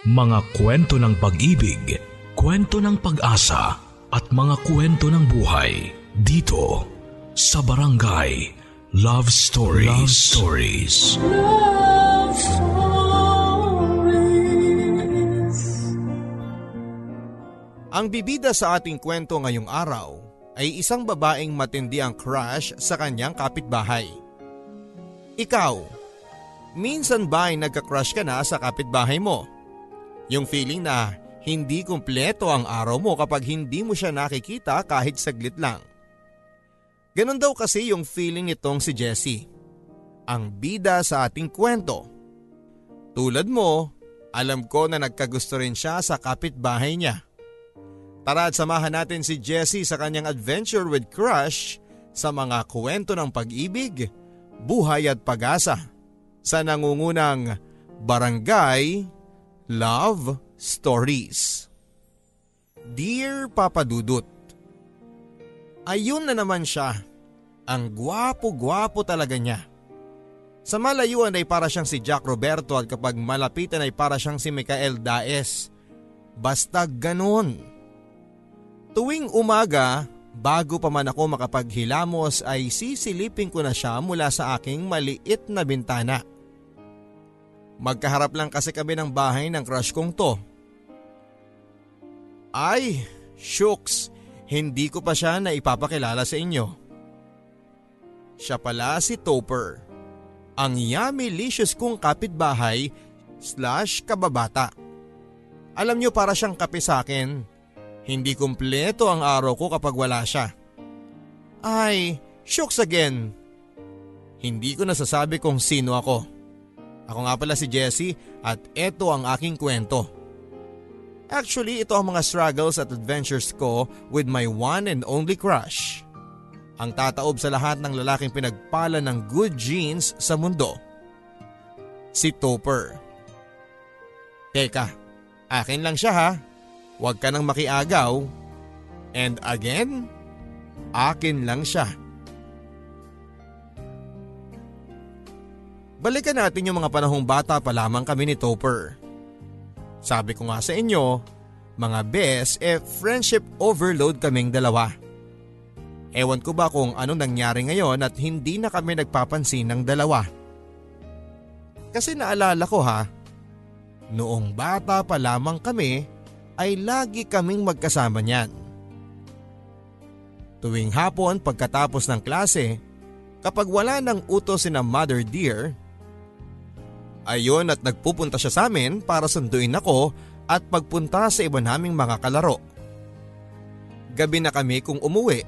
Mga kwento ng pag-ibig, kwento ng pag-asa at mga kwento ng buhay dito sa Barangay Love Stories. Love Stories. Love Stories. Ang bibida sa ating kwento ngayong araw ay isang babaeng matindi ang crush sa kanyang kapitbahay. Ikaw, minsan ba ay nagka-crush ka na sa kapitbahay mo? Yung feeling na hindi kumpleto ang araw mo kapag hindi mo siya nakikita kahit saglit lang. Ganon daw kasi yung feeling nitong si Jessie. Ang bida sa ating kwento. Tulad mo, alam ko na nagkagusto rin siya sa kapitbahay niya. Tara at samahan natin si Jessie sa kanyang adventure with crush sa mga kwento ng pag-ibig, buhay at pag-asa sa nangungunang Barangay Love Stories Dear Papa Dudut Ayun na naman siya. Ang gwapo-gwapo talaga niya. Sa malayuan ay para siyang si Jack Roberto at kapag malapitan ay para siyang si Mikael Daes. Basta ganun. Tuwing umaga, bago pa man ako makapaghilamos ay sisilipin ko na siya mula sa aking maliit na bintana. Magkaharap lang kasi kami ng bahay ng crush kong to. Ay, shucks, hindi ko pa siya na ipapakilala sa inyo. Siya pala si Topper, ang yummy-licious kong kapitbahay slash kababata. Alam niyo para siyang kape sa akin. Hindi kumpleto ang araw ko kapag wala siya. Ay, shucks again. Hindi ko nasasabi kung sino ako. Ako nga pala si Jessie at ito ang aking kwento. Actually, ito ang mga struggles at adventures ko with my one and only crush. Ang tataob sa lahat ng lalaking pinagpala ng good genes sa mundo. Si Topper. Teka, akin lang siya ha. Huwag ka nang makiagaw. And again, akin lang siya. Balikan natin yung mga panahong bata pa lamang kami ni Topper. Sabi ko nga sa inyo, mga best eh friendship overload kaming dalawa. Ewan ko ba kung anong nangyari ngayon at hindi na kami nagpapansin ng dalawa. Kasi naalala ko ha, noong bata pa lamang kami ay lagi kaming magkasama niyan. Tuwing hapon pagkatapos ng klase, kapag wala nang utos si na Mother Dear, Ayon at nagpupunta siya sa amin para sunduin ako at pagpunta sa iba naming mga kalaro. Gabi na kami kung umuwi.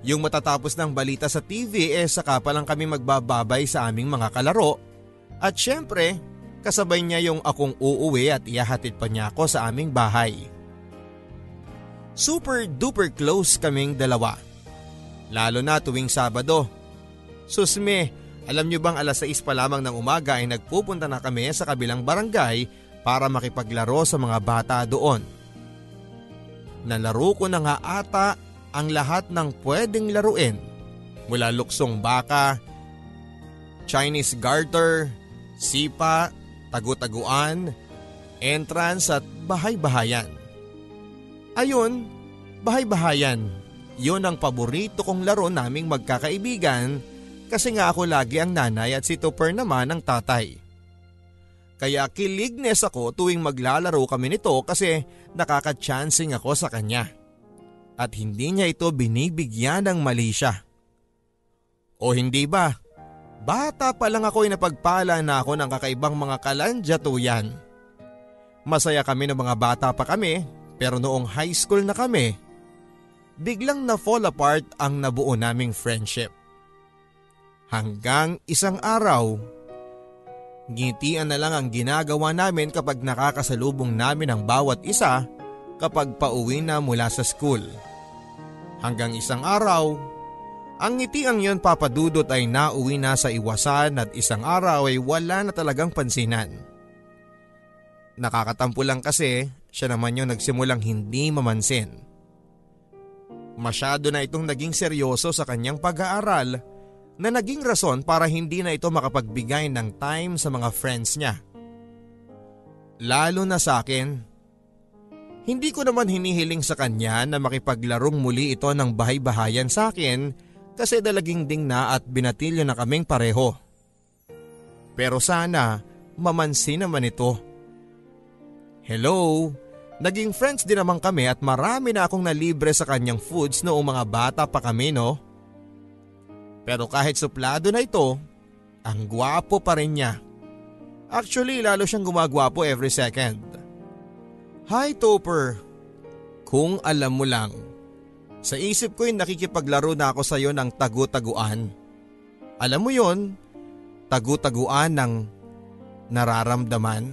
Yung matatapos ng balita sa TV eh saka pa lang kami magbababay sa aming mga kalaro. At syempre, kasabay niya yung akong uuwi at ihahatid pa niya ako sa aming bahay. Super duper close kaming dalawa. Lalo na tuwing Sabado. Susme, alam nyo bang alas 6 pa lamang ng umaga ay nagpupunta na kami sa kabilang barangay para makipaglaro sa mga bata doon. Nalaro ko na nga ata ang lahat ng pwedeng laruin mula luksong baka, Chinese garter, sipa, tagu-taguan, entrance at bahay-bahayan. Ayun, bahay-bahayan. Yun ang paborito kong laro naming magkakaibigan kasi nga ako lagi ang nanay at si Tupper naman ang tatay. Kaya kilignes ako tuwing maglalaro kami nito kasi nakaka-chancing ako sa kanya. At hindi niya ito binibigyan ng mali siya. O hindi ba? Bata pa lang ako ay napagpala na ako ng kakaibang mga kalandya tuyan. Masaya kami ng mga bata pa kami pero noong high school na kami, biglang na fall apart ang nabuo naming friendship. Hanggang isang araw, ngitian na lang ang ginagawa namin kapag nakakasalubong namin ang bawat isa kapag pauwi na mula sa school. Hanggang isang araw, ang ngitiang yon papadudot ay nauwi na sa iwasan at isang araw ay wala na talagang pansinan. Nakakatampo lang kasi siya naman yung nagsimulang hindi mamansin. Masyado na itong naging seryoso sa kanyang pag-aaral na naging rason para hindi na ito makapagbigay ng time sa mga friends niya. Lalo na sa akin. Hindi ko naman hinihiling sa kanya na makipaglarong muli ito ng bahay-bahayan sa akin kasi dalaging ding na at binatilyo na kaming pareho. Pero sana mamansin naman ito. Hello, naging friends din naman kami at marami na akong nalibre sa kanyang foods noong mga bata pa kami no. Pero kahit suplado na ito, ang gwapo pa rin niya. Actually, lalo siyang gumagwapo every second. Hi Topper! Kung alam mo lang, sa isip ko yung nakikipaglaro na ako sa iyo ng tagu-taguan. Alam mo yon, tagu-taguan ng nararamdaman.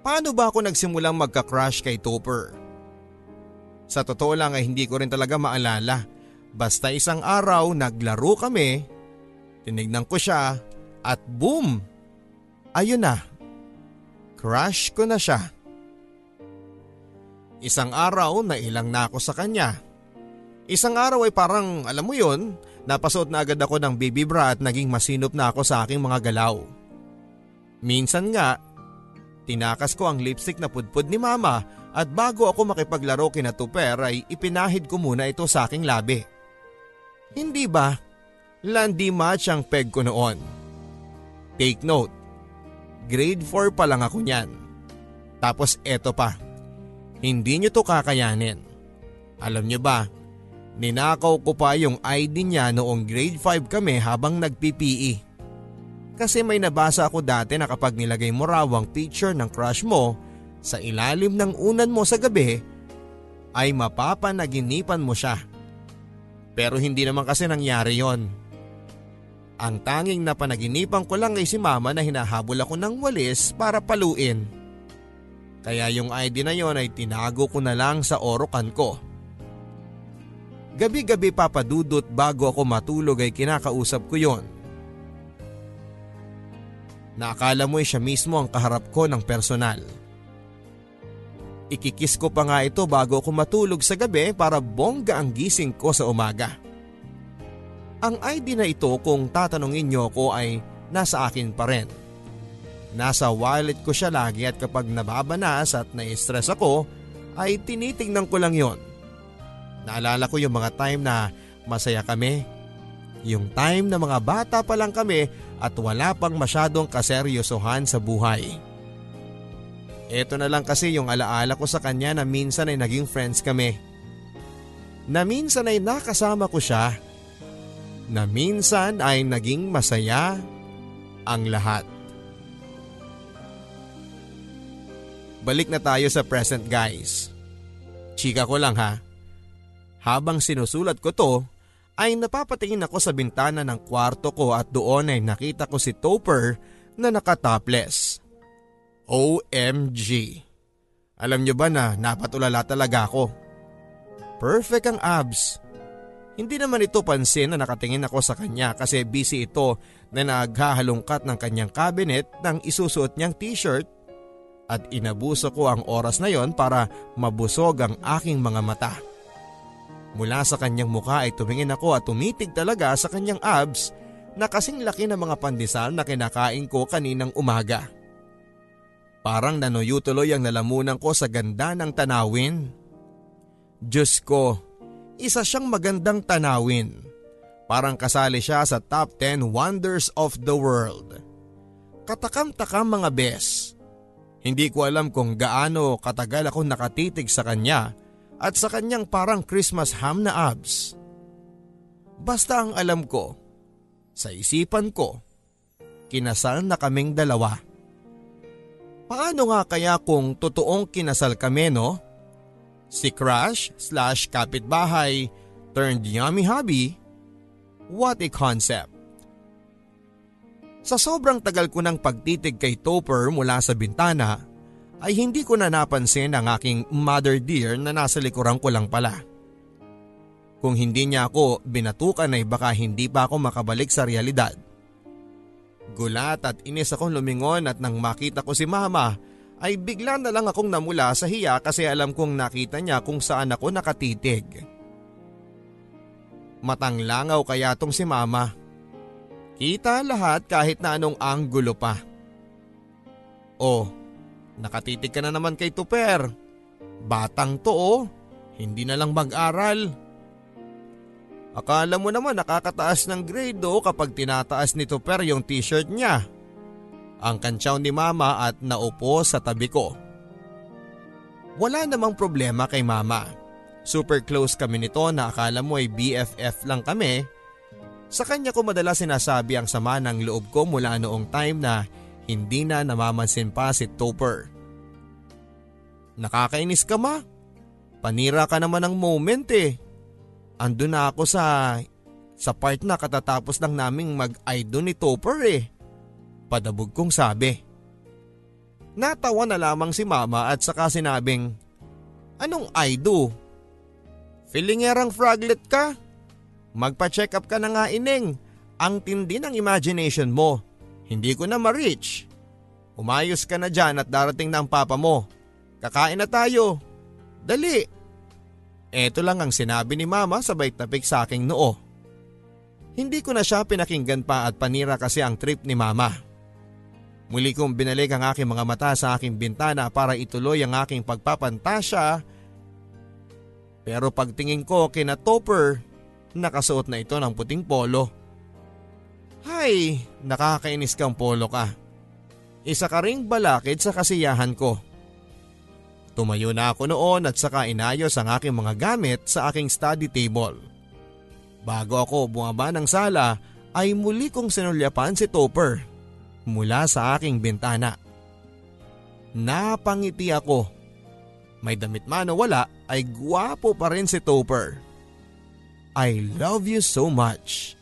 Paano ba ako nagsimulang magka-crush kay Topper? Sa totoo lang ay hindi ko rin talaga maalala. Basta isang araw naglaro kami, tinignan ko siya at boom! Ayun na, crush ko na siya. Isang araw na ilang na ako sa kanya. Isang araw ay parang alam mo yon, napasuot na agad ako ng baby bra at naging masinop na ako sa aking mga galaw. Minsan nga, tinakas ko ang lipstick na pudpud ni mama at bago ako makipaglaro kina Tuper ay ipinahid ko muna ito sa aking labi. Hindi ba? Landi match ang peg ko noon. Take note, grade 4 pa lang ako niyan. Tapos eto pa hindi niyo to kakayanin. Alam niyo ba, ninakaw ko pa yung ID niya noong grade 5 kami habang nag-PPE. Kasi may nabasa ako dati na kapag nilagay mo raw ang picture ng crush mo sa ilalim ng unan mo sa gabi, ay mapapanaginipan mo siya. Pero hindi naman kasi nangyari yon. Ang tanging na panaginipan ko lang ay si mama na hinahabol ako ng walis para paluin. Kaya yung ID na yon ay tinago ko na lang sa orokan ko. Gabi-gabi papadudot bago ako matulog ay kinakausap ko yon. Nakala mo ay siya mismo ang kaharap ko ng personal. Ikikis ko pa nga ito bago ako matulog sa gabi para bongga ang gising ko sa umaga. Ang ID na ito kung tatanungin niyo ko ay nasa akin pa rin. Nasa wallet ko siya lagi at kapag nababanas at na-stress ako ay tinitingnan ko lang yon. Naalala ko yung mga time na masaya kami. Yung time na mga bata pa lang kami at wala pang masyadong kaseryosohan sa buhay. Ito na lang kasi yung alaala ko sa kanya na minsan ay naging friends kami. Na minsan ay nakasama ko siya. Na minsan ay naging masaya ang lahat. Balik na tayo sa present guys. Chika ko lang ha. Habang sinusulat ko to, ay napapatingin ako sa bintana ng kwarto ko at doon ay nakita ko si Topper na nakatopless. OMG. Alam nyo ba na napatulala talaga ako? Perfect ang abs. Hindi naman ito pansin na nakatingin ako sa kanya kasi busy ito na naghahalongkat ng kanyang cabinet ng isusuot niyang t-shirt at inabuso ko ang oras na yon para mabusog ang aking mga mata. Mula sa kanyang muka ay tumingin ako at tumitig talaga sa kanyang abs na kasing laki ng mga pandesal na kinakain ko kaninang umaga. Parang nanuyo tuloy ang nalamunan ko sa ganda ng tanawin. Diyos ko, isa siyang magandang tanawin. Parang kasali siya sa top 10 wonders of the world. Katakam-takam mga bes. Hindi ko alam kung gaano katagal ako nakatitig sa kanya at sa kanyang parang Christmas ham na abs. Basta ang alam ko, sa isipan ko, kinasal na kaming dalawa. Paano nga kaya kung totoong kinasal kami no? Si crush slash kapitbahay turned yummy hobby? What a concept. Sa sobrang tagal ko ng pagtitig kay Topper mula sa bintana, ay hindi ko na napansin ang aking mother dear na nasa likuran ko lang pala. Kung hindi niya ako binatukan ay baka hindi pa ako makabalik sa realidad. Gulat at inis akong lumingon at nang makita ko si mama ay bigla na lang akong namula sa hiya kasi alam kong nakita niya kung saan ako nakatitig. Matanglangaw kaya tong si mama. Kita lahat kahit na anong anggulo pa. Oh, Nakatitig ka na naman kay Tuper. Batang to oh, hindi na lang mag-aral. Akala mo naman nakakataas ng grade oh kapag tinataas ni Tuper yung t-shirt niya. Ang kantsaw ni mama at naupo sa tabi ko. Wala namang problema kay mama. Super close kami nito na akala mo ay BFF lang kami. Sa kanya ko madalas sinasabi ang sama ng loob ko mula noong time na hindi na namamansin pa si Topper. Nakakainis ka ma? Panira ka naman ng moment eh. Ando na ako sa sa part na katatapos lang naming mag-idol ni Topper eh. Padabog kong sabi. Natawa na lamang si mama at saka sinabing, Anong idol? Feelingerang fraglet ka? Magpa-check up ka na nga ining. Ang tindi ng imagination mo. Hindi ko na ma-reach. Umayos ka na dyan at darating na ang papa mo. Kakain na tayo. Dali. Ito lang ang sinabi ni mama sabay tapik sa aking noo. Hindi ko na siya pinakinggan pa at panira kasi ang trip ni mama. Muli kong binalik ang aking mga mata sa aking bintana para ituloy ang aking pagpapantasya pero pagtingin ko kina Topper, nakasuot na ito ng puting polo. Hay, nakakainis kang polo ka. Isa ka ring balakid sa kasiyahan ko. Tumayo na ako noon at saka inayos ang aking mga gamit sa aking study table. Bago ako bumaba ng sala ay muli kong sinulyapan si Topper mula sa aking bintana. Napangiti ako may damit man o wala ay guwapo pa rin si Topper. I love you so much.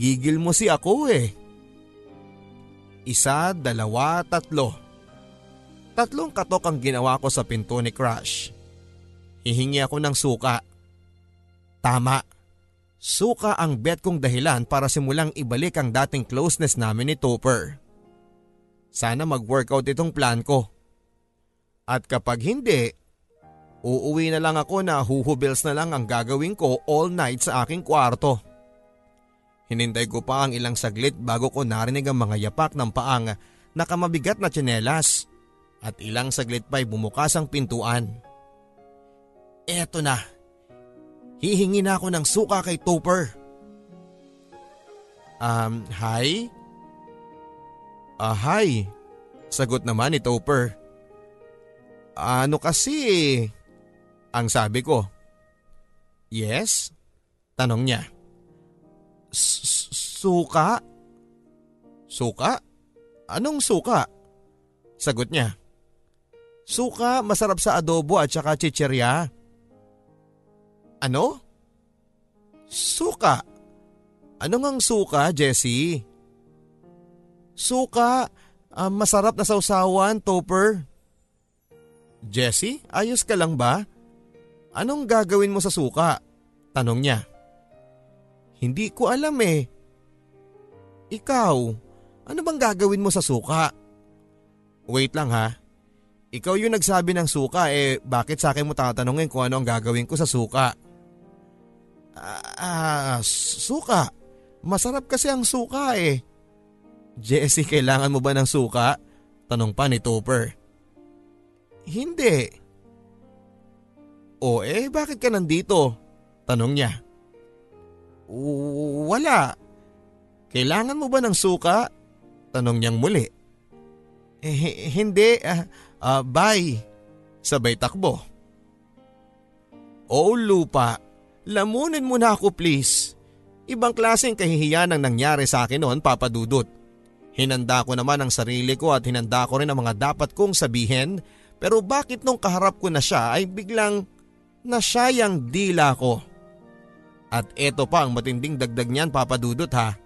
Gigil mo si ako eh. Isa, dalawa, tatlo. Tatlong katok ang ginawa ko sa pinto ni Crush. Hihingi ako ng suka. Tama. Suka ang bet kong dahilan para simulang ibalik ang dating closeness namin ni Topper. Sana mag-workout itong plan ko. At kapag hindi, uuwi na lang ako na huhubils na lang ang gagawin ko all night sa aking kwarto. Hinintay ko pa ang ilang saglit bago ko narinig ang mga yapak ng paang nakamabigat na tsinelas at ilang saglit pa'y bumukas ang pintuan. Eto na, hihingi na ako ng suka kay Topper. Um, hi? Ah, hi. Sagot naman ni Topper. Ano kasi Ang sabi ko. Yes? Tanong niya. Suka? Suka? Anong suka? Sagot niya. Suka masarap sa adobo at saka chicherya. Ano? Suka? Ano ngang suka, Jessie? Suka, uh, masarap na sausawan, Topper. Jessie, ayos ka lang ba? Anong gagawin mo sa suka? Tanong niya. Hindi ko alam eh. Ikaw, ano bang gagawin mo sa suka? Wait lang ha. Ikaw yung nagsabi ng suka eh bakit sa akin mo tatanungin kung ano ang gagawin ko sa suka? Ah, uh, suka. Masarap kasi ang suka eh. Jessie, kailangan mo ba ng suka? Tanong pa ni Topper. Hindi. O eh, bakit ka nandito? Tanong niya. Wala. Kailangan mo ba ng suka? Tanong niyang muli. Eh, hindi. Uh, uh, bye. Sabay takbo. Oh lupa, lamunin mo na ako please. Ibang klaseng kahihiyan ang nangyari sa akin noon papadudot. Hinanda ko naman ang sarili ko at hinanda ko rin ang mga dapat kong sabihin pero bakit nung kaharap ko na siya ay biglang nasyayang dila ko? At eto pa ang matinding dagdag niyan papadudot ha.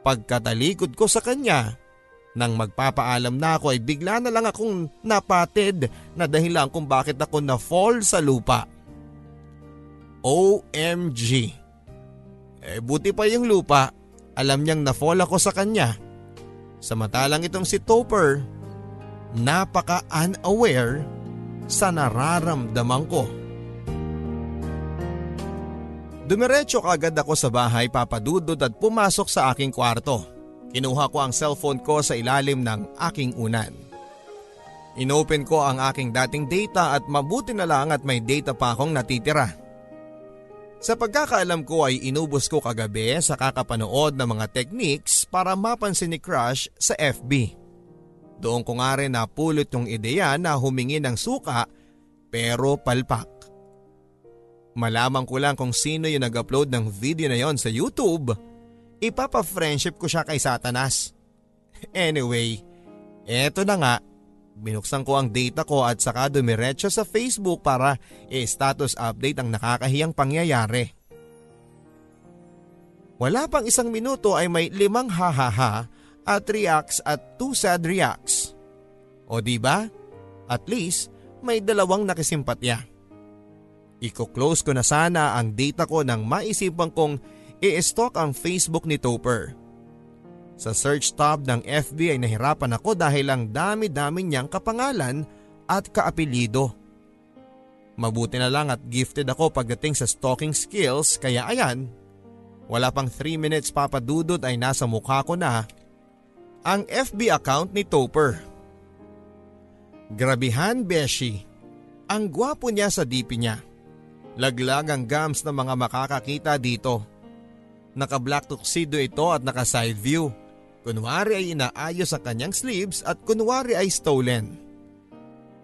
Pagkatalikod ko sa kanya, nang magpapaalam na ako ay bigla na lang akong napatid na dahilan kung bakit ako na-fall sa lupa. OMG. Eh buti pa yung lupa, alam niyang na-fall ako sa kanya. Samantalang itong si Topper, napaka-unaware sa nararamdaman ko. Dumiretso kagad ako sa bahay papadudod at pumasok sa aking kwarto. Kinuha ko ang cellphone ko sa ilalim ng aking unan. Inopen ko ang aking dating data at mabuti na lang at may data pa akong natitira. Sa pagkakaalam ko ay inubos ko kagabi sa kakapanood ng mga techniques para mapansin ni Crush sa FB. Doon ko nga rin napulot yung ideya na humingi ng suka pero palpak. Malaman ko lang kung sino yung nag-upload ng video na yon sa YouTube. Ipapa-friendship ko siya kay Satanas. Anyway, eto na nga Binuksan ko ang data ko at saka dumiretso sa Facebook para i-status update ang nakakahiyang pangyayari. Wala pang isang minuto ay may limang hahaha at reacts at two sad reacts. O di ba? At least may dalawang nakisimpatya. Iko-close ko na sana ang data ko nang maisipan kong i-stalk ang Facebook ni Topper. Sa search tab ng FB ay nahirapan ako dahil ang dami-dami niyang kapangalan at kaapelido. Mabuti na lang at gifted ako pagdating sa stalking skills kaya ayan, wala pang 3 minutes papadudod ay nasa mukha ko na ang FB account ni Topper. Grabihan Beshi, ang gwapo niya sa DP niya. Laglag ang gums ng mga makakakita dito. Naka-black tuxedo ito at naka-side view. Kunwari ay inaayos ang kanyang sleeves at kunwari ay stolen.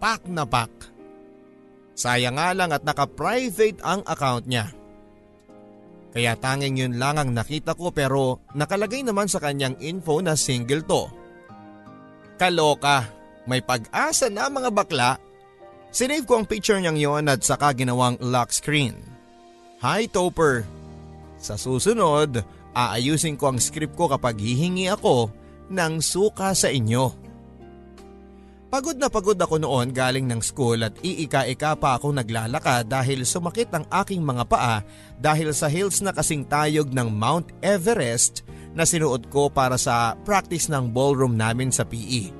Pak na pak. Sayang nga lang at naka-private ang account niya. Kaya tanging yun lang ang nakita ko pero nakalagay naman sa kanyang info na single to. Kaloka, may pag-asa na mga bakla. Sinave ko ang picture niyang yon at saka ginawang lock screen. Hi Topper! Sa susunod Aayusin ko ang script ko kapag hihingi ako ng suka sa inyo. Pagod na pagod ako noon galing ng school at iika-ika pa ako naglalakad dahil sumakit ang aking mga paa dahil sa hills na kasing tayog ng Mount Everest na sinuot ko para sa practice ng ballroom namin sa PE.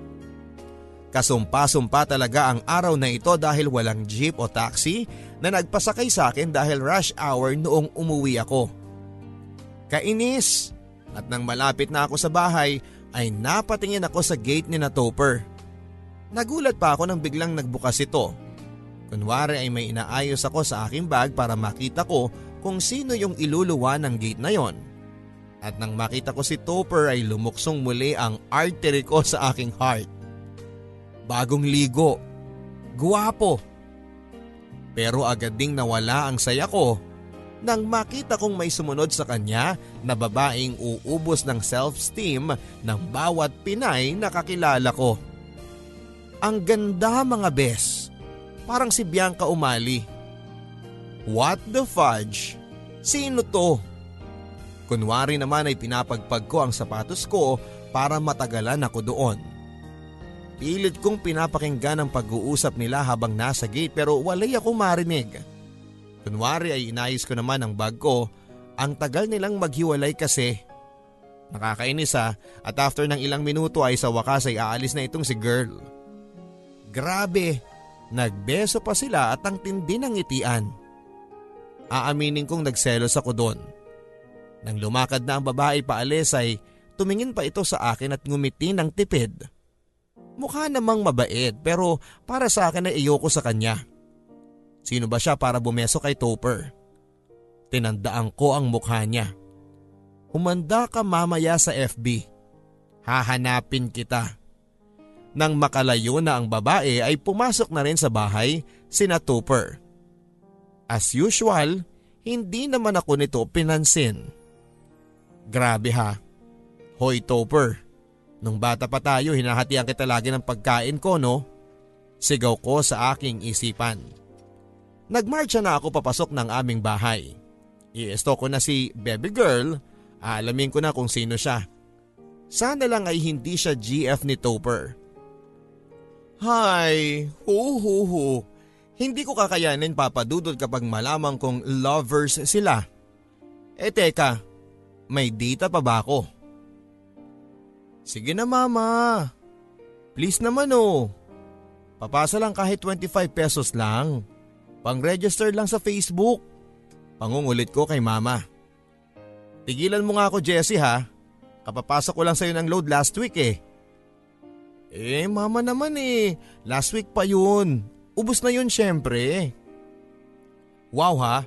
Kasumpa-sumpa talaga ang araw na ito dahil walang jeep o taxi na nagpasakay sa akin dahil rush hour noong umuwi ako. Kainis! At nang malapit na ako sa bahay ay napatingin ako sa gate ni na Topper. Nagulat pa ako nang biglang nagbukas ito. Kunwari ay may inaayos ako sa aking bag para makita ko kung sino yung iluluwa ng gate na yon. At nang makita ko si Topper ay lumuksong muli ang artery ko sa aking heart. Bagong ligo. Guwapo. Pero agad ding nawala ang saya ko nang makita kong may sumunod sa kanya na babaeng uubos ng self-esteem ng bawat Pinay na kakilala ko. Ang ganda mga bes, parang si Bianca Umali. What the fudge? Sino to? Kunwari naman ay pinapagpag ko ang sapatos ko para matagalan ako doon. Pilit kong pinapakinggan ang pag-uusap nila habang nasa gate pero walay akong marinig. Kunwari ay inayos ko naman ang bag ko, ang tagal nilang maghiwalay kasi. Nakakainis ha at after ng ilang minuto ay sa wakas ay aalis na itong si girl. Grabe, nagbeso pa sila at ang tindi ng itian. Aaminin kong nagselos ako doon. Nang lumakad na ang babae paalis ay tumingin pa ito sa akin at ngumiti ng tipid. Mukha namang mabait pero para sa akin ay iyoko sa kanya. Sino ba siya para bumeso kay Topper? Tinandaan ko ang mukha niya. Humanda ka mamaya sa FB. Hahanapin kita. Nang makalayo na ang babae ay pumasok na rin sa bahay sina Topper. As usual, hindi naman ako nito pinansin. Grabe ha. Hoy Topper, nung bata pa tayo hinahatian kita lagi ng pagkain ko no? Sigaw ko sa aking isipan. Nagmarcha na ako papasok ng aming bahay. I-esto ko na si baby girl, aalamin ko na kung sino siya. Sana lang ay hindi siya GF ni Topper. Hi, hu. Hindi ko kakayanin papadudod kapag malaman kong lovers sila. Eh teka, may data pa ba ako? Sige na mama. Please naman oh. Papasa lang kahit 25 pesos lang. Pang-register lang sa Facebook. Pangungulit ko kay mama. Tigilan mo nga ako Jessie ha. Kapapasok ko lang sa'yo ng load last week eh. Eh mama naman eh, last week pa yun. Ubus na yun syempre. Wow ha,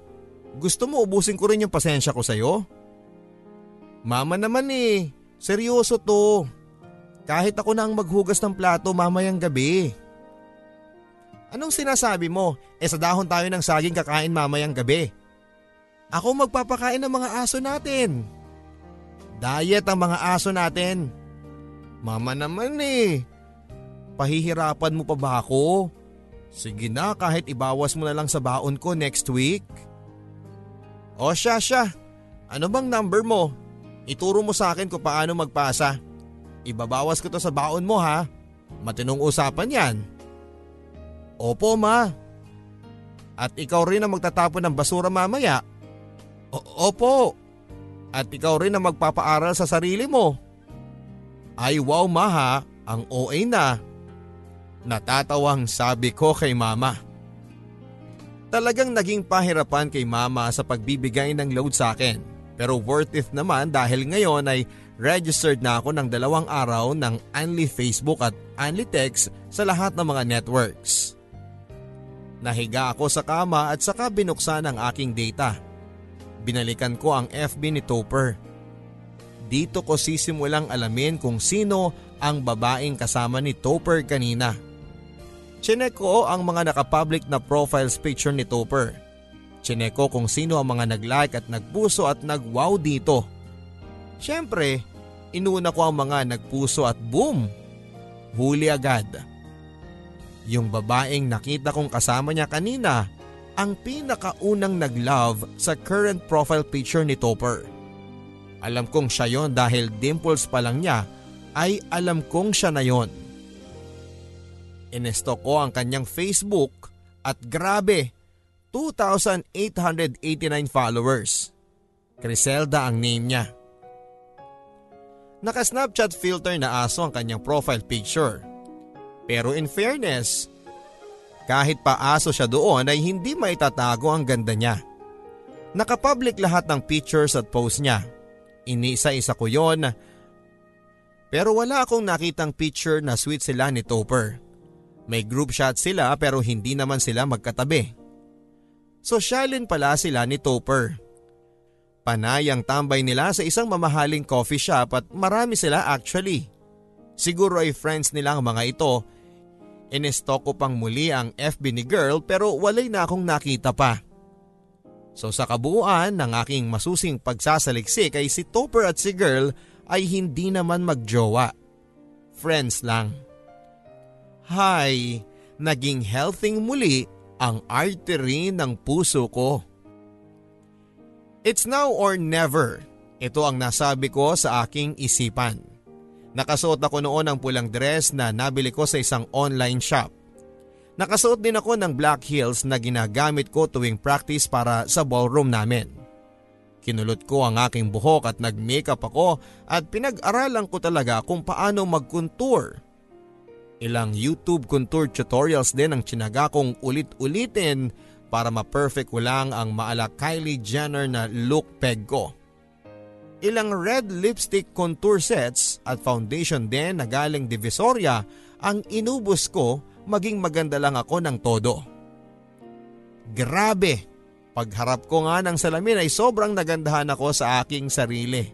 gusto mo ubusin ko rin yung pasensya ko sa'yo? Mama naman eh, seryoso to. Kahit ako na ang maghugas ng plato mamayang gabi. Anong sinasabi mo? E sa dahon tayo ng saging kakain mamayang gabi. Ako magpapakain ng mga aso natin. Diet ang mga aso natin. Mama naman eh. Pahihirapan mo pa ba ako? Sige na kahit ibawas mo na lang sa baon ko next week. O siya siya, ano bang number mo? Ituro mo sa akin kung paano magpasa. Ibabawas ko to sa baon mo ha. Matinong usapan yan. Opo ma. At ikaw rin ang magtatapon ng basura mamaya. O- opo. At ikaw rin ang magpapaaral sa sarili mo. Ay wow maha, ang OA na. Natatawang sabi ko kay mama. Talagang naging pahirapan kay mama sa pagbibigay ng load sa akin. Pero worth it naman dahil ngayon ay registered na ako ng dalawang araw ng Only Facebook at Only Text sa lahat ng mga networks. Nahiga ako sa kama at saka binuksan ang aking data. Binalikan ko ang FB ni Topper. Dito ko sisimulang alamin kung sino ang babaeng kasama ni Topper kanina. Chinek ko ang mga nakapublic na profiles picture ni Topper. Chinek ko kung sino ang mga nag-like at nagpuso at nag-wow dito. Siyempre, inuna ko ang mga nagpuso at boom! Huli agad. Yung babaeng nakita kong kasama niya kanina ang pinakaunang nag-love sa current profile picture ni Topper. Alam kong siya yon dahil dimples pa lang niya ay alam kong siya na yon. Inesto ko ang kanyang Facebook at grabe, 2,889 followers. Criselda ang name niya. Naka-snapchat filter na aso ang kanyang profile picture. Pero in fairness, kahit pa aso siya doon ay hindi maitatago ang ganda niya. Nakapublic lahat ng pictures at posts niya. Inisa-isa ko yon. Pero wala akong nakitang picture na sweet sila ni Topper. May group shot sila pero hindi naman sila magkatabi. Sosyalin pala sila ni Topper. Panay ang tambay nila sa isang mamahaling coffee shop at marami sila actually. Siguro ay friends nila ang mga ito. Inestok ko pang muli ang FB ni girl pero walay na akong nakita pa. So sa kabuuan ng aking masusing pagsasaliksik ay si Topper at si girl ay hindi naman magjowa. Friends lang. Hi, naging healthy muli ang artery ng puso ko. It's now or never. Ito ang nasabi ko sa aking isipan. Nakasuot ako noon ng pulang dress na nabili ko sa isang online shop. Nakasuot din ako ng black heels na ginagamit ko tuwing practice para sa ballroom namin. Kinulot ko ang aking buhok at nag-makeup ako at pinag-aralan ko talaga kung paano mag-contour Ilang YouTube contour tutorials din ang tsinaga kong ulit-ulitin para ma-perfect ko lang ang maala Kylie Jenner na look peg ko. Ilang red lipstick contour sets at foundation din na galing Divisoria ang inubos ko maging maganda lang ako ng todo. Grabe! Pagharap ko nga ng salamin ay sobrang nagandahan ako sa aking sarili.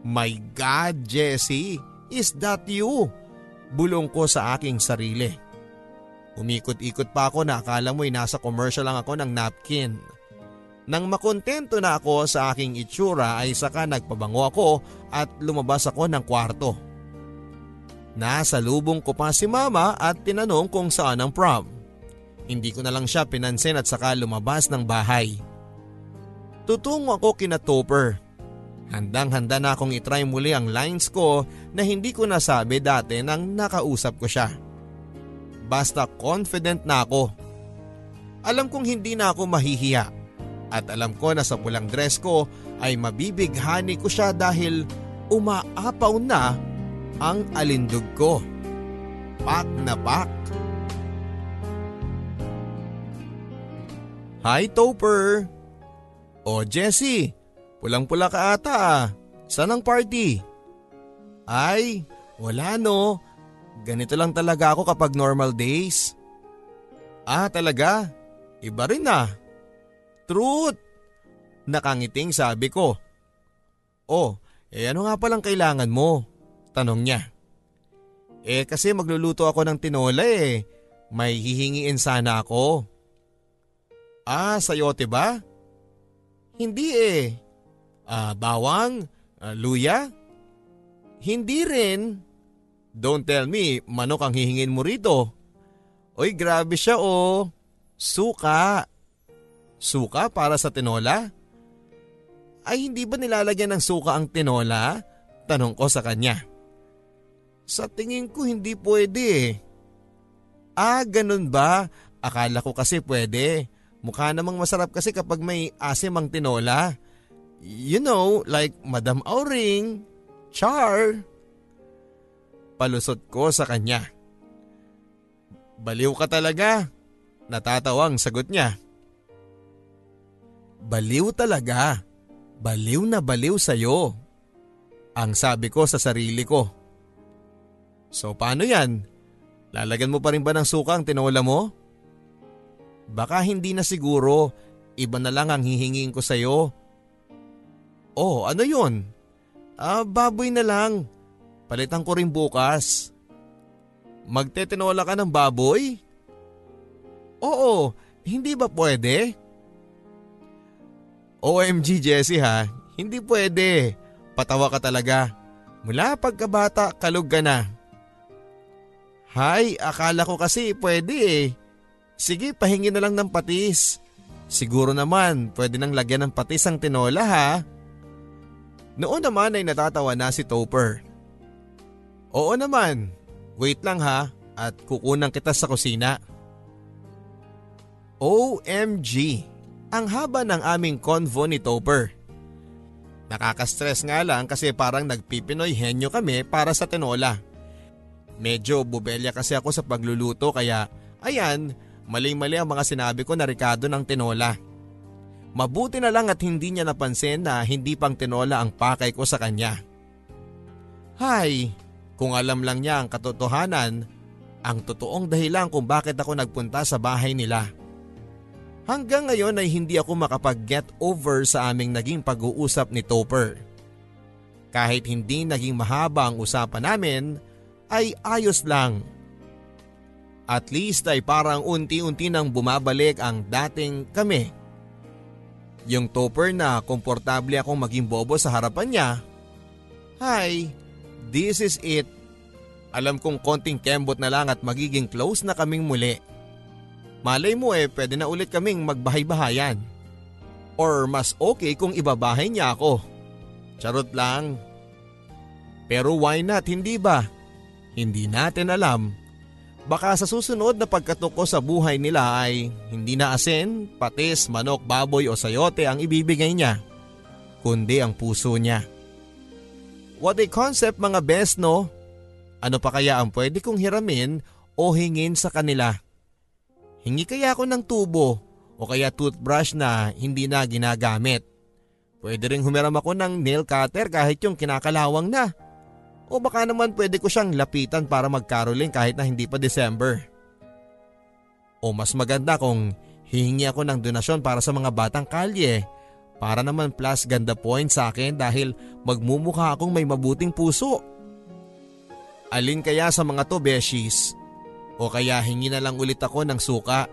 My God, Jessie! Is that you? bulong ko sa aking sarili. Umikot-ikot pa ako na akala mo'y nasa commercial lang ako ng napkin. Nang makontento na ako sa aking itsura ay saka nagpabango ako at lumabas ako ng kwarto. Nasa lubong ko pa si mama at tinanong kung saan ang prom. Hindi ko na lang siya pinansin at saka lumabas ng bahay. Tutungo ako kina Topper Handang-handa na akong itry muli ang lines ko na hindi ko nasabi dati nang nakausap ko siya. Basta confident na ako. Alam kong hindi na ako mahihiya at alam ko na sa pulang dress ko ay mabibighani ko siya dahil umaapaw na ang alindog ko. Pak na pak. Hi Topper! O Jessie, Pulang-pula ka ata ah. Saan ang party? Ay, wala no. Ganito lang talaga ako kapag normal days. Ah, talaga? Iba rin ah. Truth! Nakangiting sabi ko. Oh, eh ano nga palang kailangan mo? Tanong niya. Eh kasi magluluto ako ng tinola eh. May hihingiin sana ako. Ah, sayote ba? Hindi eh. Ah, bawang? Ah, luya? Hindi rin. Don't tell me, manok ang hihingin mo rito. Oy, grabe siya oh. Suka. Suka para sa tinola? Ay hindi ba nilalagyan ng suka ang tinola? Tanong ko sa kanya. Sa tingin ko hindi pwede eh. Ah, ganun ba? Akala ko kasi pwede. Mukha namang masarap kasi kapag may asim ang tinola. You know, like Madam Auring, Char. Palusot ko sa kanya. Baliw ka talaga. Natatawang sagot niya. Baliw talaga. Baliw na baliw sa'yo. Ang sabi ko sa sarili ko. So paano yan? Lalagyan mo pa rin ba ng suka ang tinola mo? Baka hindi na siguro, iba na lang ang hihingin ko sa'yo. Oh, ano yun? Ah, baboy na lang. Palitan ko rin bukas. Magtetinola ka ng baboy? Oo, hindi ba pwede? OMG Jessie ha, hindi pwede. Patawa ka talaga. Mula pagkabata, kalog ka na. Hay, akala ko kasi pwede eh. Sige, pahingi na lang ng patis. Siguro naman, pwede nang lagyan ng patis ang tinola ha. Noon naman ay natatawa na si Topper. Oo naman, wait lang ha at kukunan kita sa kusina. OMG, ang haba ng aming convo ni Topper. Nakaka-stress nga lang kasi parang nagpipinoy henyo kami para sa tinola. Medyo bubelya kasi ako sa pagluluto kaya ayan, maling-mali ang mga sinabi ko na Ricardo ng tinola. Mabuti na lang at hindi niya napansin na hindi pang tinola ang pakay ko sa kanya. Hay, kung alam lang niya ang katotohanan, ang totoong dahilan kung bakit ako nagpunta sa bahay nila. Hanggang ngayon ay hindi ako makapag-get over sa aming naging pag-uusap ni Topper. Kahit hindi naging mahaba ang usapan namin, ay ayos lang. At least ay parang unti-unti nang bumabalik ang dating kami. Yung Topper na komportable akong maging bobo sa harapan niya. Hi, this is it. Alam kong konting kembot na lang at magiging close na kaming muli. Malay mo eh pwede na ulit kaming magbahay-bahayan. Or mas okay kung ibabahay niya ako. Charot lang. Pero why not hindi ba? Hindi natin alam. Baka sa susunod na pagkatok ko sa buhay nila ay hindi na asin, patis, manok, baboy o sayote ang ibibigay niya. Kundi ang puso niya. What a concept mga best no? Ano pa kaya ang pwede kong hiramin o hingin sa kanila? Hingi kaya ako ng tubo o kaya toothbrush na hindi na ginagamit. Pwede rin humiram ako ng nail cutter kahit yung kinakalawang na. O baka naman pwede ko siyang lapitan para magkaroling kahit na hindi pa December. O mas maganda kung hihingi ako ng donasyon para sa mga batang kalye para naman plus ganda point sa akin dahil magmumukha akong may mabuting puso. Alin kaya sa mga to beshies? O kaya hingi na lang ulit ako ng suka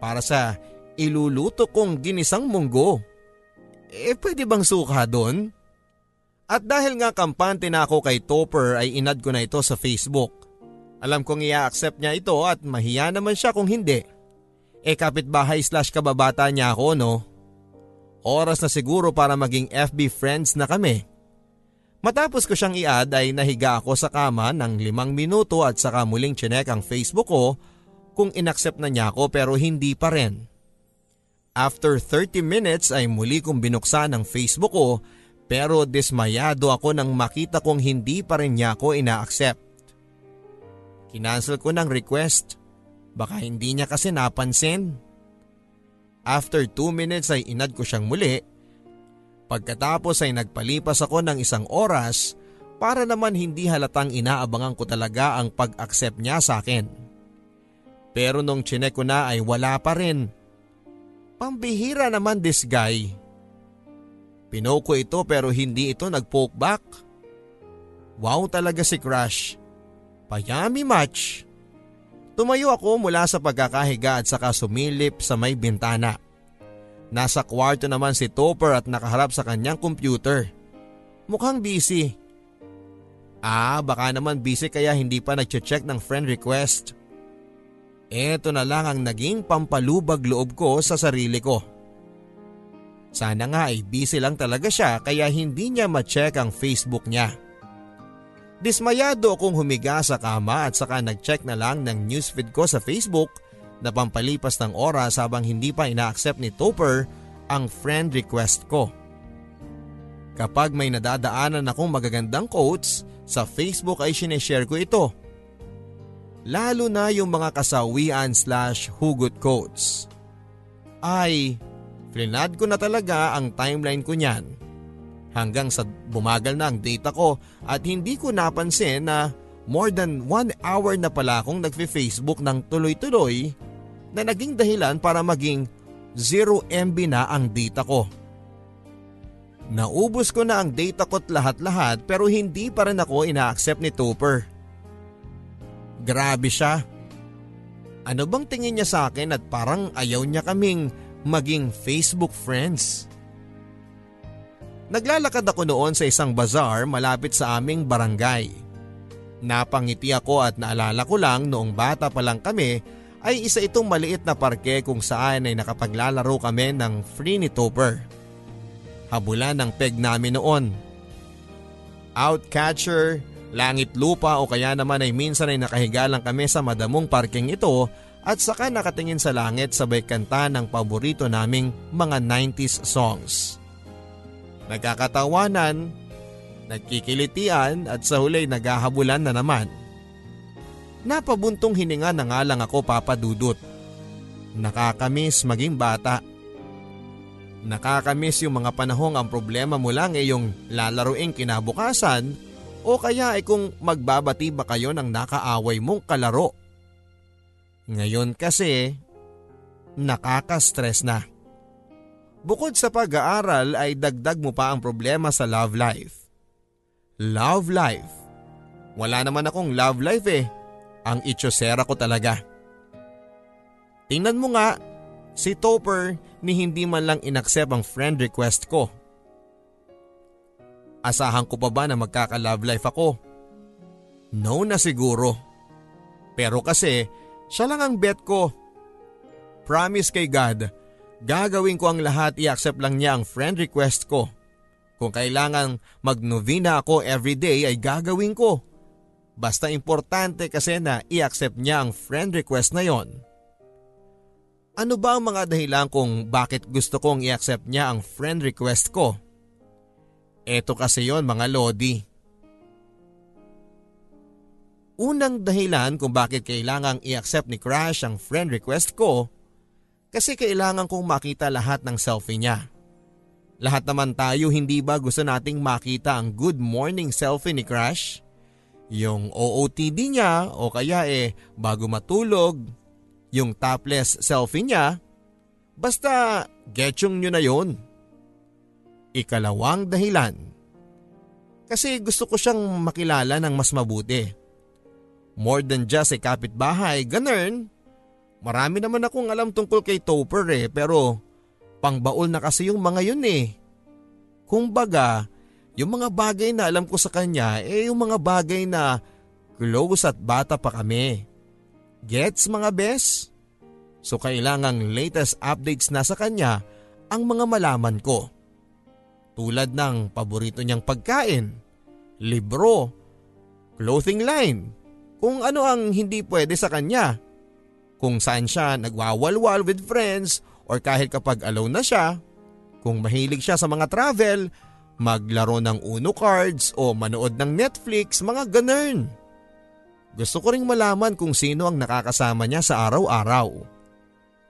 para sa iluluto kong ginisang munggo. Eh pwede bang suka doon? At dahil nga kampante na ako kay Topper ay inad ko na ito sa Facebook. Alam kong i-accept niya ito at mahiya naman siya kung hindi. Eh kapitbahay slash kababata niya ako no? Oras na siguro para maging FB friends na kami. Matapos ko siyang i-add ay nahiga ako sa kama ng limang minuto at saka muling chinek ang Facebook ko kung inaccept na niya ako pero hindi pa rin. After 30 minutes ay muli kong binuksan ang Facebook ko pero dismayado ako nang makita kong hindi pa rin niya ako ina-accept. Kinansel ko ng request. Baka hindi niya kasi napansin. After 2 minutes ay inad ko siyang muli Pagkatapos ay nagpalipas ako ng isang oras Para naman hindi halatang inaabangan ko talaga ang pag-accept niya sa akin. Pero nung chinek ko na ay wala pa rin. Pambihira naman this guy. Pinoko ito pero hindi ito nag-poke back. Wow talaga si Crush. Payami match. Tumayo ako mula sa pagkakahiga at saka sumilip sa may bintana. Nasa kwarto naman si Topper at nakaharap sa kanyang computer. Mukhang busy. Ah, baka naman busy kaya hindi pa nagche-check ng friend request. Ito na lang ang naging pampalubag loob ko sa sarili ko. Sana nga ay busy lang talaga siya kaya hindi niya ma-check ang Facebook niya. Dismayado akong humiga sa kama at saka nag-check na lang ng newsfeed ko sa Facebook na pampalipas ng oras habang hindi pa ina-accept ni Topper ang friend request ko. Kapag may nadadaanan akong magagandang quotes, sa Facebook ay sineshare ko ito. Lalo na yung mga kasawian slash hugot quotes. Ay, flinad ko na talaga ang timeline ko niyan hanggang sa bumagal na ang data ko at hindi ko napansin na more than one hour na pala akong nagfe-Facebook ng tuloy-tuloy na naging dahilan para maging 0 MB na ang data ko. Naubos ko na ang data ko't lahat-lahat pero hindi pa rin ako ina-accept ni Topper. Grabe siya. Ano bang tingin niya sa akin at parang ayaw niya kaming maging Facebook friends? Naglalakad ako noon sa isang bazaar malapit sa aming barangay. Napangiti ako at naalala ko lang noong bata pa lang kami ay isa itong maliit na parke kung saan ay nakapaglalaro kami ng free ni Topper. Habulan ng peg namin noon. Outcatcher, langit lupa o kaya naman ay minsan ay nakahiga lang kami sa madamong parking ito at saka nakatingin sa langit sabay kanta ng paborito naming mga 90s songs nagkakatawanan, nagkikilitian at sa huli naghahabulan na naman. Napabuntong hininga na nga lang ako papadudot. Nakakamiss maging bata. Nakakamiss yung mga panahong ang problema mo lang ay yung lalaruing kinabukasan o kaya ay kung magbabati ba kayo ng nakaaway mong kalaro. Ngayon kasi, nakaka-stress na. Bukod sa pag-aaral ay dagdag mo pa ang problema sa love life. Love life? Wala naman akong love life eh. Ang itsosera ko talaga. Tingnan mo nga, si Topper ni hindi man lang inaccept ang friend request ko. Asahan ko pa ba na magkaka-love life ako? No na siguro. Pero kasi siya lang ang bet ko. Promise kay God Gagawin ko ang lahat i-accept lang niya ang friend request ko. Kung kailangan magnovena ako everyday ay gagawin ko. Basta importante kasi na i-accept niya ang friend request na yon. Ano ba ang mga dahilan kung bakit gusto kong i-accept niya ang friend request ko? Ito kasi yon mga Lodi. Unang dahilan kung bakit kailangang i-accept ni Crash ang friend request ko kasi kailangan kong makita lahat ng selfie niya. Lahat naman tayo hindi ba gusto nating makita ang good morning selfie ni Crush? Yung OOTD niya o kaya eh bago matulog, yung topless selfie niya, basta getchong nyo na yon. Ikalawang dahilan. Kasi gusto ko siyang makilala ng mas mabuti. More than just a kapitbahay, ganern, Marami naman akong alam tungkol kay Topper eh pero pangbaol na kasi yung mga yun eh. Kung baga, yung mga bagay na alam ko sa kanya eh yung mga bagay na close at bata pa kami. Gets mga bes? So kailangang latest updates na sa kanya ang mga malaman ko. Tulad ng paborito niyang pagkain, libro, clothing line, kung ano ang hindi pwede sa kanya kung saan siya nagwawalwal with friends or kahit kapag alone na siya, kung mahilig siya sa mga travel, maglaro ng Uno cards o manood ng Netflix, mga ganern. Gusto ko ring malaman kung sino ang nakakasama niya sa araw-araw.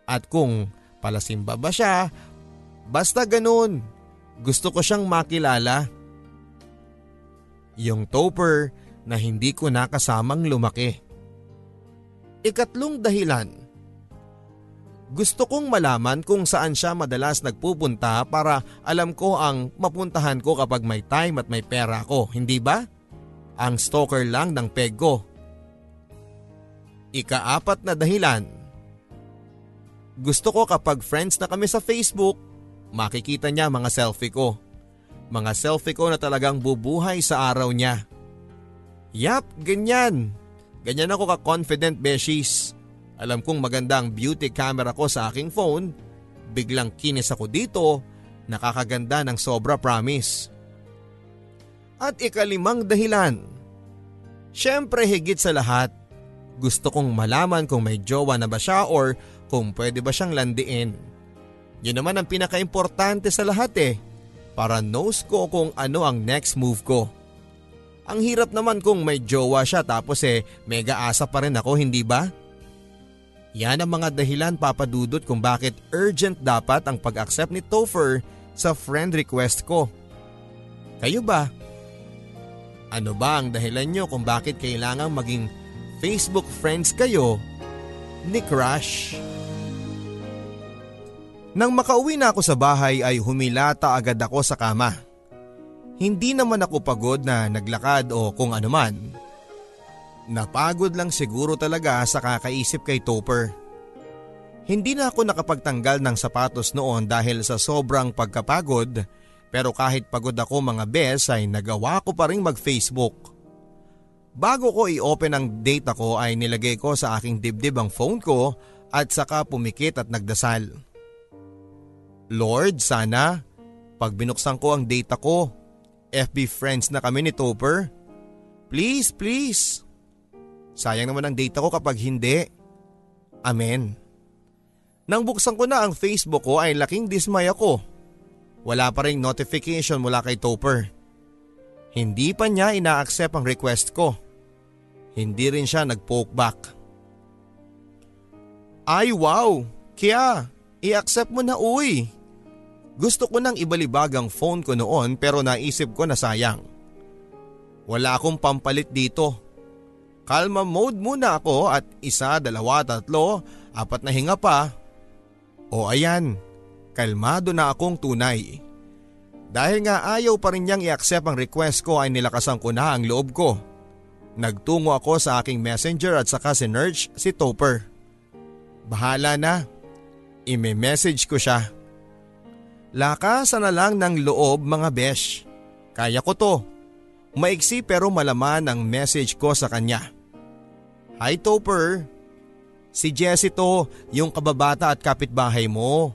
At kung palasimba ba siya, basta ganun. Gusto ko siyang makilala. Yung topper na hindi ko nakasamang lumaki. Ikatlong dahilan. Gusto kong malaman kung saan siya madalas nagpupunta para alam ko ang mapuntahan ko kapag may time at may pera ko, hindi ba? Ang stalker lang ng peg ko. Ikaapat na dahilan. Gusto ko kapag friends na kami sa Facebook, makikita niya mga selfie ko. Mga selfie ko na talagang bubuhay sa araw niya. Yap, ganyan. Ganyan ako ka-confident beshies. Alam kong maganda ang beauty camera ko sa aking phone. Biglang kinis ako dito, nakakaganda ng sobra promise. At ikalimang dahilan. Siyempre higit sa lahat, gusto kong malaman kung may jowa na ba siya or kung pwede ba siyang landiin. Yun naman ang pinaka-importante sa lahat eh, para knows ko kung ano ang next move ko. Ang hirap naman kung may jowa siya tapos eh mega asa pa rin ako hindi ba? Yan ang mga dahilan papadudot kung bakit urgent dapat ang pag-accept ni Topher sa friend request ko. Kayo ba? Ano ba ang dahilan nyo kung bakit kailangang maging Facebook friends kayo ni Crush? Nang makauwi na ako sa bahay ay humilata agad ako sa kama. Hindi naman ako pagod na naglakad o kung anuman. Napagod lang siguro talaga sa kakaisip kay Topper. Hindi na ako nakapagtanggal ng sapatos noon dahil sa sobrang pagkapagod pero kahit pagod ako mga bes ay nagawa ko pa rin mag-Facebook. Bago ko i-open ang data ko ay nilagay ko sa aking dibdib ang phone ko at saka pumikit at nagdasal. Lord, sana pag binuksan ko ang data ko FB friends na kami ni Topper. Please, please. Sayang naman ang data ko kapag hindi. Amen. Nang buksan ko na ang Facebook ko ay laking dismay ako. Wala pa rin notification mula kay Topper. Hindi pa niya ina-accept ang request ko. Hindi rin siya nag-poke back. Ay wow! Kaya, i-accept mo na uy. Gusto ko nang ibalibag ang phone ko noon pero naisip ko na sayang. Wala akong pampalit dito. Kalma mode muna ako at isa, dalawa, tatlo, apat na hinga pa. O ayan, kalmado na akong tunay. Dahil nga ayaw pa rin niyang i-accept ang request ko ay nilakasan ko na ang loob ko. Nagtungo ako sa aking messenger at saka si Nurge si Topper. Bahala na. Ime-message ko siya. Lakasan na lang ng loob mga besh. Kaya ko to. Maiksi pero malaman ang message ko sa kanya. Hi Topper. Si Jessie to, yung kababata at kapitbahay mo.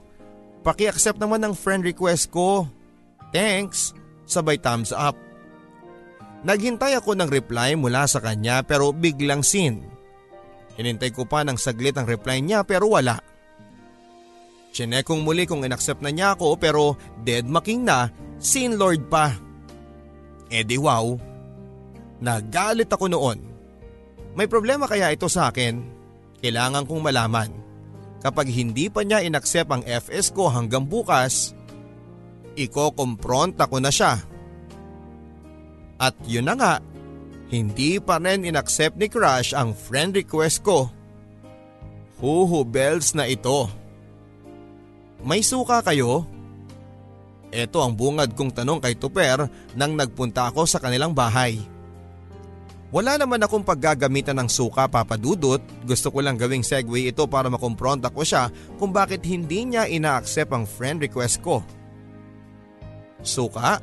Paki-accept naman ng friend request ko. Thanks. Sabay thumbs up. Naghintay ako ng reply mula sa kanya pero biglang sin. Hinintay ko pa ng saglit ang reply niya pero wala. Chinekong muli kung inaccept na niya ako pero dead making na, sin Lord pa. E di wow. Nagalit ako noon. May problema kaya ito sa akin? Kailangan kong malaman. Kapag hindi pa niya inaccept ang FS ko hanggang bukas, iko-confront ako na siya. At yun na nga, hindi pa rin inaccept ni Crush ang friend request ko. Huhu bells na ito. May suka kayo? Ito ang bungad kong tanong kay Tuper nang nagpunta ako sa kanilang bahay. Wala naman akong paggagamitan ng suka papadudot, gusto ko lang gawing segue ito para makumpronta ko siya kung bakit hindi niya ina-accept ang friend request ko. Suka?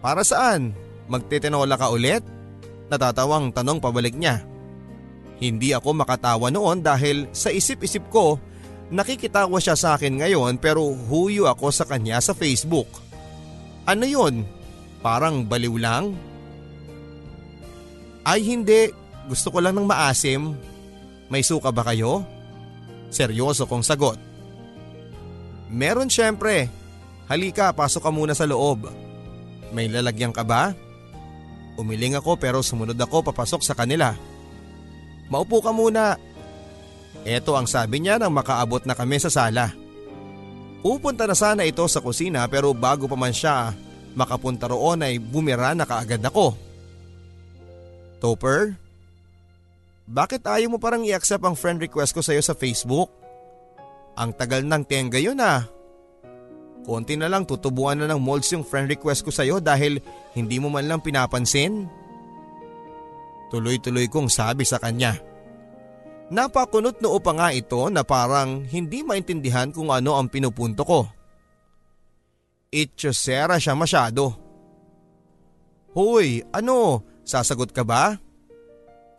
Para saan? Magtitinola ka ulit? Natatawang tanong pabalik niya. Hindi ako makatawa noon dahil sa isip-isip ko Nakikitawa siya sa akin ngayon pero huyo ako sa kanya sa Facebook. Ano yon? Parang baliw lang? Ay hindi, gusto ko lang ng maasim. May suka ba kayo? Seryoso kong sagot. Meron syempre. Halika, pasok ka muna sa loob. May lalagyan ka ba? Umiling ako pero sumunod ako papasok sa kanila. Maupo ka muna, ito ang sabi niya nang makaabot na kami sa sala. Pupunta na sana ito sa kusina pero bago pa man siya makapunta roon ay bumira na kaagad ako. Topper, bakit ayaw mo parang i-accept ang friend request ko sa'yo sa Facebook? Ang tagal ng tenga yun ah. Konti na lang tutubuan na ng molds yung friend request ko sa'yo dahil hindi mo man lang pinapansin. Tuloy-tuloy kong sabi sa kanya. Napakunot noo pa nga ito na parang hindi maintindihan kung ano ang pinupunto ko. Itchosera siya masyado. Hoy, ano, sasagot ka ba?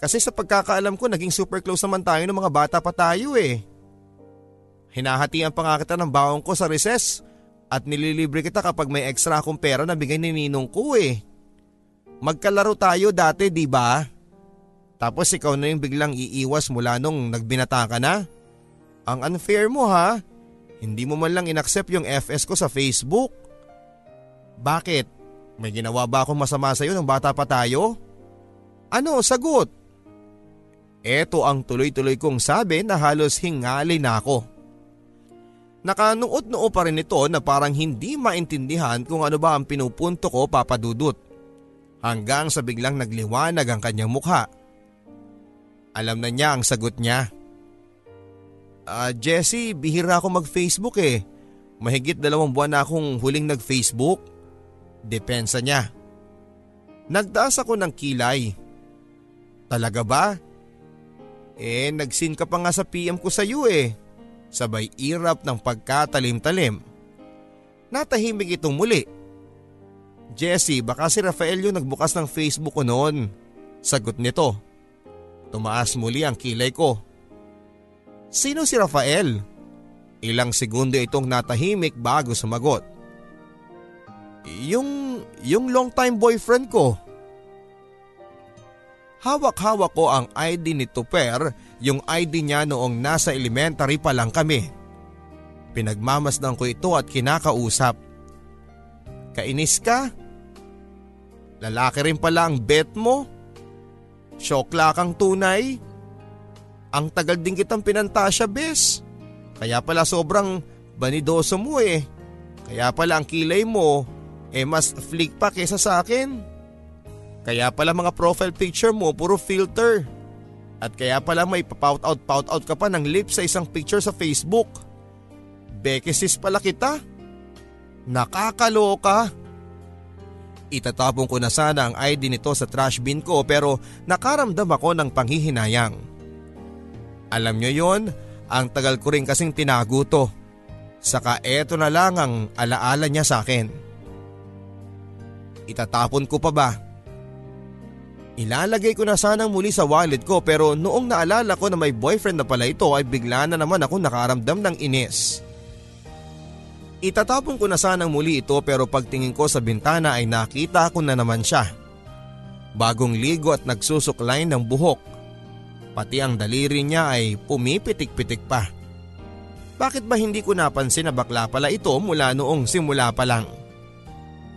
Kasi sa pagkakaalam ko naging super close naman tayo ng mga bata pa tayo eh. Hinahatian pa nga kita ng baong ko sa recess at nililibre kita kapag may extra akong pera na bigay ni ninong ko eh. Magkalaro tayo dati di ba? Tapos ikaw na yung biglang iiwas mula nung nagbinata ka na? Ang unfair mo ha? Hindi mo man lang inaccept yung FS ko sa Facebook. Bakit? May ginawa ba akong masama sa iyo nung bata pa tayo? Ano, sagot? Ito ang tuloy-tuloy kong sabi na halos hingali na ako. Nakanuot-noo pa rin ito na parang hindi maintindihan kung ano ba ang pinupunto ko papadudot. Hanggang sa biglang nagliwanag ang kanyang mukha. Alam na niya ang sagot niya. Ah, uh, Jessie, bihira ako mag-Facebook eh. Mahigit dalawang buwan na akong huling nag-Facebook. Depensa niya. Nagtaas ako ng kilay. Talaga ba? Eh nagsin ka pa nga sa PM ko sa iyo eh. Sabay irap ng pagkatalim-talim. Natahimik itong muli. Jessie, baka si Rafael yung nagbukas ng Facebook ko noon. Sagot nito. Tumaas muli ang kilay ko. Sino si Rafael? Ilang segundo itong natahimik bago sumagot. Yung, yung long time boyfriend ko. Hawak-hawak ko ang ID ni Tuper, yung ID niya noong nasa elementary pa lang kami. Pinagmamasdan ko ito at kinakausap. Kainis ka? Lalaki rin pala ang bet mo? Syokla kang tunay? Ang tagal din kitang pinantasya, bes. Kaya pala sobrang banidoso mo eh. Kaya pala ang kilay mo eh mas flick pa kesa sa akin. Kaya pala mga profile picture mo puro filter. At kaya pala may pout out pout out ka pa ng lips sa isang picture sa Facebook. Bekesis pala kita. Nakakaloka. Itatapon ko na sana ang ID nito sa trash bin ko pero nakaramdam ako ng panghihinayang. Alam nyo yon, ang tagal ko rin kasing tinago to. Saka eto na lang ang alaala niya sa akin. Itatapon ko pa ba? Ilalagay ko na sanang muli sa wallet ko pero noong naalala ko na may boyfriend na pala ito ay bigla na naman ako nakaramdam ng inis. Itatapon ko na sanang muli ito pero pagtingin ko sa bintana ay nakita ko na naman siya. Bagong ligo at nagsusuklay ng buhok. Pati ang daliri niya ay pumipitik-pitik pa. Bakit ba hindi ko napansin na bakla pala ito mula noong simula pa lang?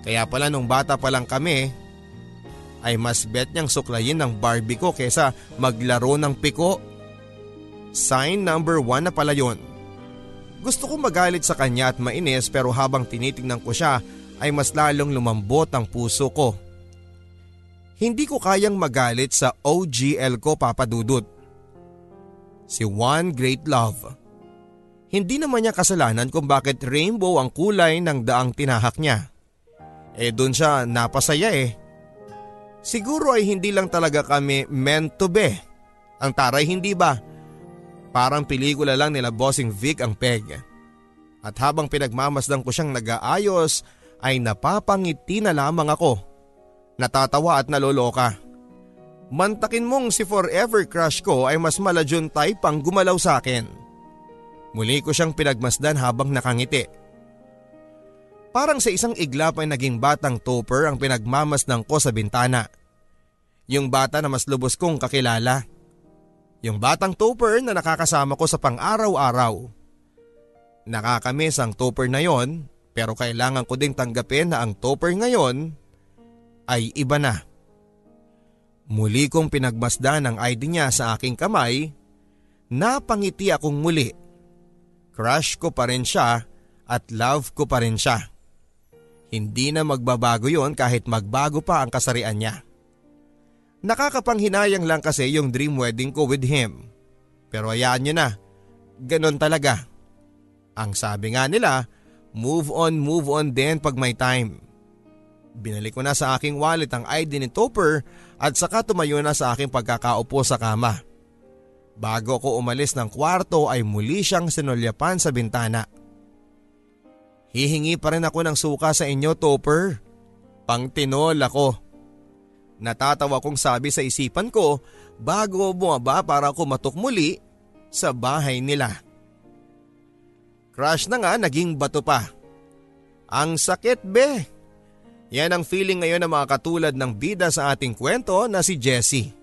Kaya pala nung bata pa lang kami ay mas bet niyang suklayin ng Barbie ko kesa maglaro ng piko. Sign number one na pala yon. Gusto ko magalit sa kanya at mainis pero habang tinitingnan ko siya ay mas lalong lumambot ang puso ko. Hindi ko kayang magalit sa OGL ko papadudot. Si One Great Love. Hindi naman niya kasalanan kung bakit rainbow ang kulay ng daang tinahak niya. Eh doon siya napasaya eh. Siguro ay hindi lang talaga kami meant to be. Ang taray hindi ba? Parang pelikula lang nila Bossing Vic ang peg. At habang pinagmamasdan ko siyang nag-aayos ay napapangiti na lamang ako. Natatawa at naloloka. Mantakin mong si forever crush ko ay mas maladyon type pang gumalaw sa akin. Muli ko siyang pinagmasdan habang nakangiti. Parang sa isang iglap ay naging batang topper ang pinagmamasdan ko sa bintana. Yung bata na mas lubos kong kakilala. Yung batang topper na nakakasama ko sa pang-araw-araw. Nakakamiss ang topper na yon pero kailangan ko ding tanggapin na ang topper ngayon ay iba na. Muli kong pinagmasdan ang ID niya sa aking kamay, napangiti akong muli. Crush ko pa rin siya at love ko pa rin siya. Hindi na magbabago yon kahit magbago pa ang kasarian niya. Nakakapanghinayang lang kasi yung dream wedding ko with him. Pero hayaan nyo na, ganon talaga. Ang sabi nga nila, move on move on din pag may time. Binalik ko na sa aking wallet ang ID ni Topper at saka tumayo na sa aking pagkakaupo sa kama. Bago ko umalis ng kwarto ay muli siyang sinulyapan sa bintana. Hihingi pa rin ako ng suka sa inyo, Topper. Pangtinol ako. Natatawa kong sabi sa isipan ko bago bumaba para kumatok muli sa bahay nila. Crush na nga naging bato pa. Ang sakit be. Yan ang feeling ngayon ng mga katulad ng bida sa ating kwento na si Jessie.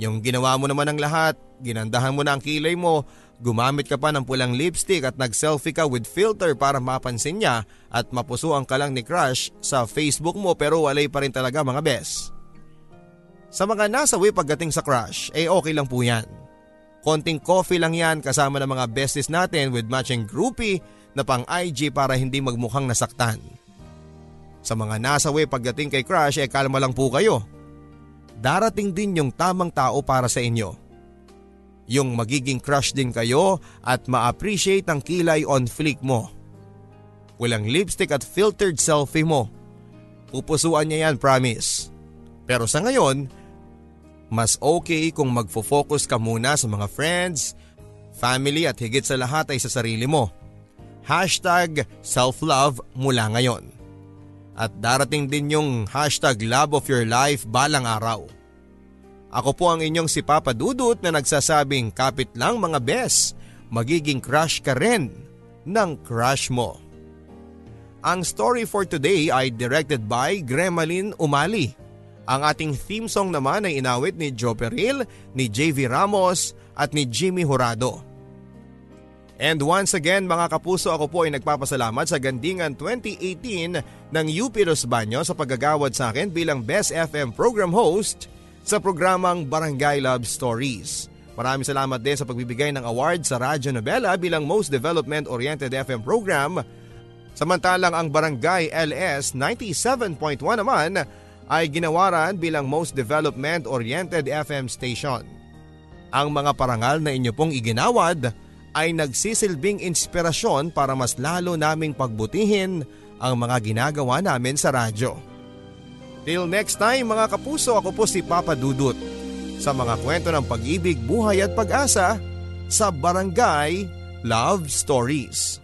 Yung ginawa mo naman ang lahat, ginandahan mo na ang kilay mo, gumamit ka pa ng pulang lipstick at nag-selfie ka with filter para mapansin niya at mapusuan ka lang ni crush sa Facebook mo pero walay pa rin talaga mga bes. Sa mga nasa way pagdating sa crush, eh okay lang po yan. Konting coffee lang yan kasama ng mga besties natin with matching groupie na pang IG para hindi magmukhang nasaktan. Sa mga nasa way pagdating kay crush, eh kalma lang po kayo darating din yung tamang tao para sa inyo. Yung magiging crush din kayo at ma-appreciate ang kilay on fleek mo. Walang lipstick at filtered selfie mo. Pupusuan niya yan, promise. Pero sa ngayon, mas okay kung magfo-focus ka muna sa mga friends, family at higit sa lahat ay sa sarili mo. Hashtag self-love mula ngayon. At darating din yung hashtag love of your life balang araw. Ako po ang inyong si Papa Dudut na nagsasabing kapit lang mga bes, magiging crush ka rin ng crush mo. Ang story for today ay directed by Gremlin Umali. Ang ating theme song naman ay inawit ni Joe Peril, ni JV Ramos at ni Jimmy Horado. And once again mga kapuso ako po ay nagpapasalamat sa Gandingan 2018 ng UP Los Baños sa paggagawad sa akin bilang Best FM program host sa programang Barangay Love Stories. Maraming salamat din sa pagbibigay ng award sa Radyo Nobela bilang Most Development-Oriented FM program. Samantalang ang Barangay LS 97.1 naman ay ginawaran bilang Most Development-Oriented FM station. Ang mga parangal na inyo pong iginawad ay nagsisilbing inspirasyon para mas lalo naming pagbutihin ang mga ginagawa namin sa radyo. Till next time mga kapuso, ako po si Papa Dudut sa mga kwento ng pag-ibig, buhay at pag-asa sa Barangay Love Stories.